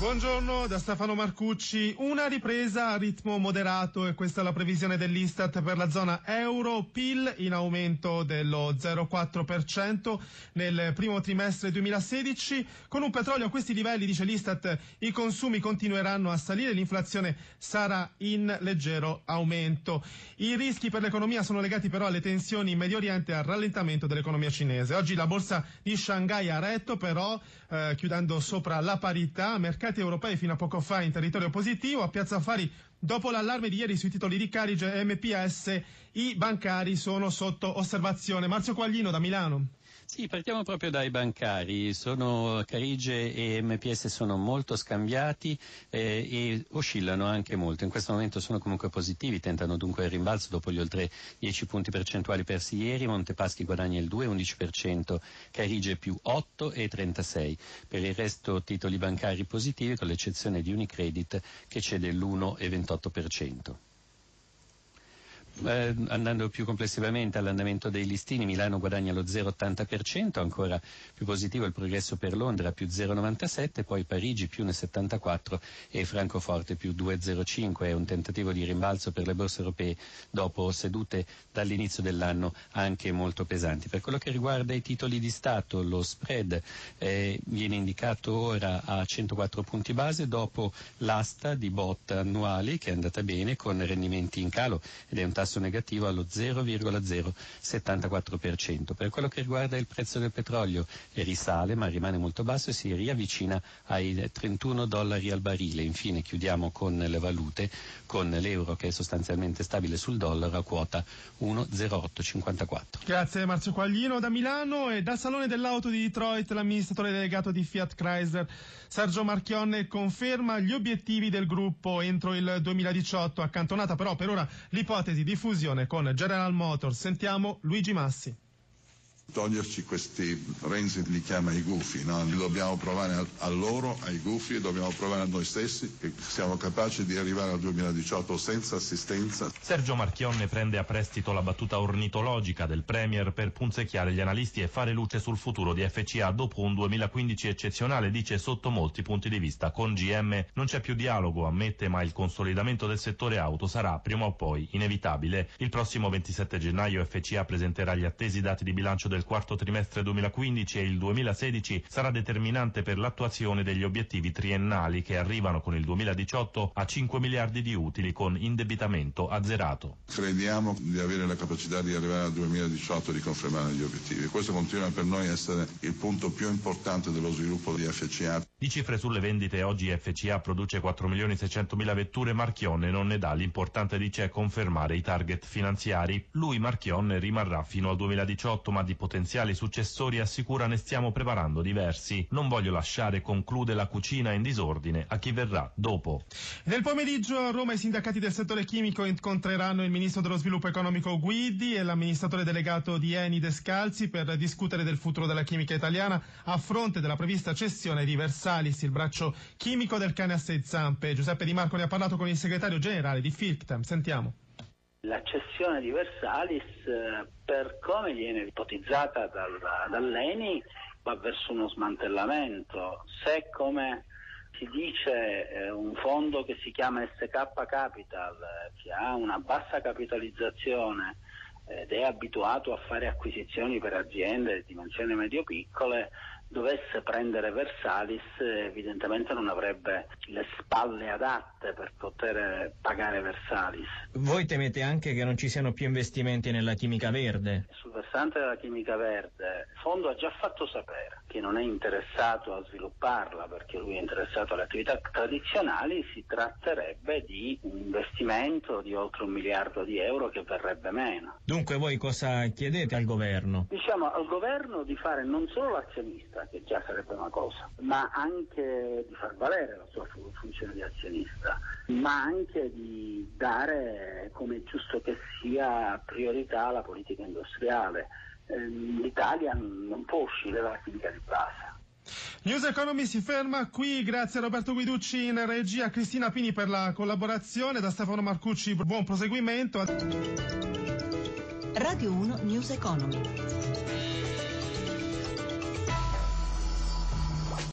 Buongiorno da Stefano Marcucci. Una ripresa a ritmo moderato e questa è la previsione dell'Istat per la zona euro. PIL in aumento dello 0,4% nel primo trimestre 2016. Con un petrolio a questi livelli, dice l'Istat, i consumi continueranno a salire, l'inflazione sarà in leggero aumento. I rischi per l'economia sono legati però alle tensioni in Medio Oriente e al rallentamento dell'economia cinese. Oggi la borsa di Shanghai ha retto però, eh, chiudendo sopra la parità, mercati mercati europei fino a poco fa in territorio positivo. A Piazza Affari, dopo l'allarme di ieri sui titoli di Carige e MPS, i bancari sono sotto osservazione. Marzio Quaglino da Milano. Sì, partiamo proprio dai bancari. Sono, Carige e MPS sono molto scambiati eh, e oscillano anche molto. In questo momento sono comunque positivi, tentano dunque il rimbalzo dopo gli oltre 10 punti percentuali persi ieri. Montepaschi guadagna il 2,11%, Carige più 8,36%. Per il resto titoli bancari positivi con l'eccezione di Unicredit che cede l'1,28% eh, andando più complessivamente all'andamento dei listini, Milano guadagna lo 0,80%, ancora più positivo il progresso per Londra più 0,97%, poi Parigi più 1,74% e Francoforte più 2,05%. È un tentativo di rimbalzo per le borse europee dopo sedute dall'inizio dell'anno anche molto pesanti. Per quello che riguarda i titoli di Stato, lo spread eh, viene indicato ora a 104 punti base dopo l'asta di bot annuali che è andata bene con rendimenti in calo ed è un tasso negativo allo 0,074%. Per quello che riguarda il prezzo del petrolio risale ma rimane molto basso e si riavvicina ai 31 dollari al barile. Infine chiudiamo con le valute, con l'euro che è sostanzialmente stabile sul dollaro a quota 1,0854. Grazie Marzio Quaglino da Milano e dal Salone dell'Auto di Detroit l'amministratore delegato di Fiat Chrysler Sergio Marchionne conferma gli obiettivi del gruppo entro il 2018, accantonata però per ora l'ipotesi di fusione con General Motors. Sentiamo Luigi Massi toglierci questi, Renzi li chiama i gufi, no? li dobbiamo provare a, loro, ai gufi dobbiamo provare a noi stessi che siamo capaci di arrivare al 2018 senza assistenza. Sergio Marchionne prende a prestito la battuta ornitologica del Premier per punzecchiare gli analisti e fare luce sul futuro di FCA dopo un 2015 eccezionale, dice sotto molti punti di vista. Con GM non c'è più dialogo, ammette, ma il consolidamento del settore auto sarà prima o poi inevitabile. Il prossimo 27 gennaio FCA presenterà gli attesi dati di bilancio del del quarto trimestre 2015 e il 2016 sarà determinante per l'attuazione degli obiettivi triennali che arrivano con il 2018 a 5 miliardi di utili con indebitamento azzerato. Crediamo di avere la capacità di arrivare al 2018 e di confermare gli obiettivi. Questo continua per noi a essere il punto più importante dello sviluppo di FCA. Di cifre sulle vendite oggi FCA produce 4 milioni 600 mila vetture, Marchionne non ne dà, l'importante dice è confermare i target finanziari. Lui Marchionne rimarrà fino al 2018 ma di potenziali successori assicura ne stiamo preparando diversi. Non voglio lasciare, conclude la cucina in disordine, a chi verrà dopo. Nel pomeriggio a Roma i sindacati del settore chimico incontreranno il ministro dello sviluppo economico Guidi e l'amministratore delegato di Eni Descalzi per discutere del futuro della chimica italiana a fronte della prevista cessione di Versalis, il braccio chimico del cane a sei zampe. Giuseppe Di Marco ne ha parlato con il segretario generale di Filctem. Sentiamo. La cessione di Versalis, eh, per come viene ipotizzata dal, dall'ENI, va verso uno smantellamento. Se come si dice eh, un fondo che si chiama SK Capital, che ha una bassa capitalizzazione ed è abituato a fare acquisizioni per aziende di dimensioni medio-piccole, dovesse prendere Versalis evidentemente non avrebbe le spalle adatte per poter pagare Versalis. Voi temete anche che non ci siano più investimenti nella chimica verde? Sul versante della chimica verde il fondo ha già fatto sapere che non è interessato a svilupparla perché lui è interessato alle attività tradizionali, si tratterebbe di un investimento di oltre un miliardo di euro che verrebbe meno. Dunque voi cosa chiedete al governo? Diciamo al governo di fare non solo l'azionista, azionista, che già sarebbe una cosa, ma anche di far valere la sua funzione di azionista, ma anche di dare, come è giusto che sia, priorità alla politica industriale. Ehm, L'Italia non può uscire dalla chimica di base. News Economy si ferma qui, grazie a Roberto Guiducci in regia, a Cristina Pini per la collaborazione, da Stefano Marcucci buon proseguimento. Radio 1 News Economy.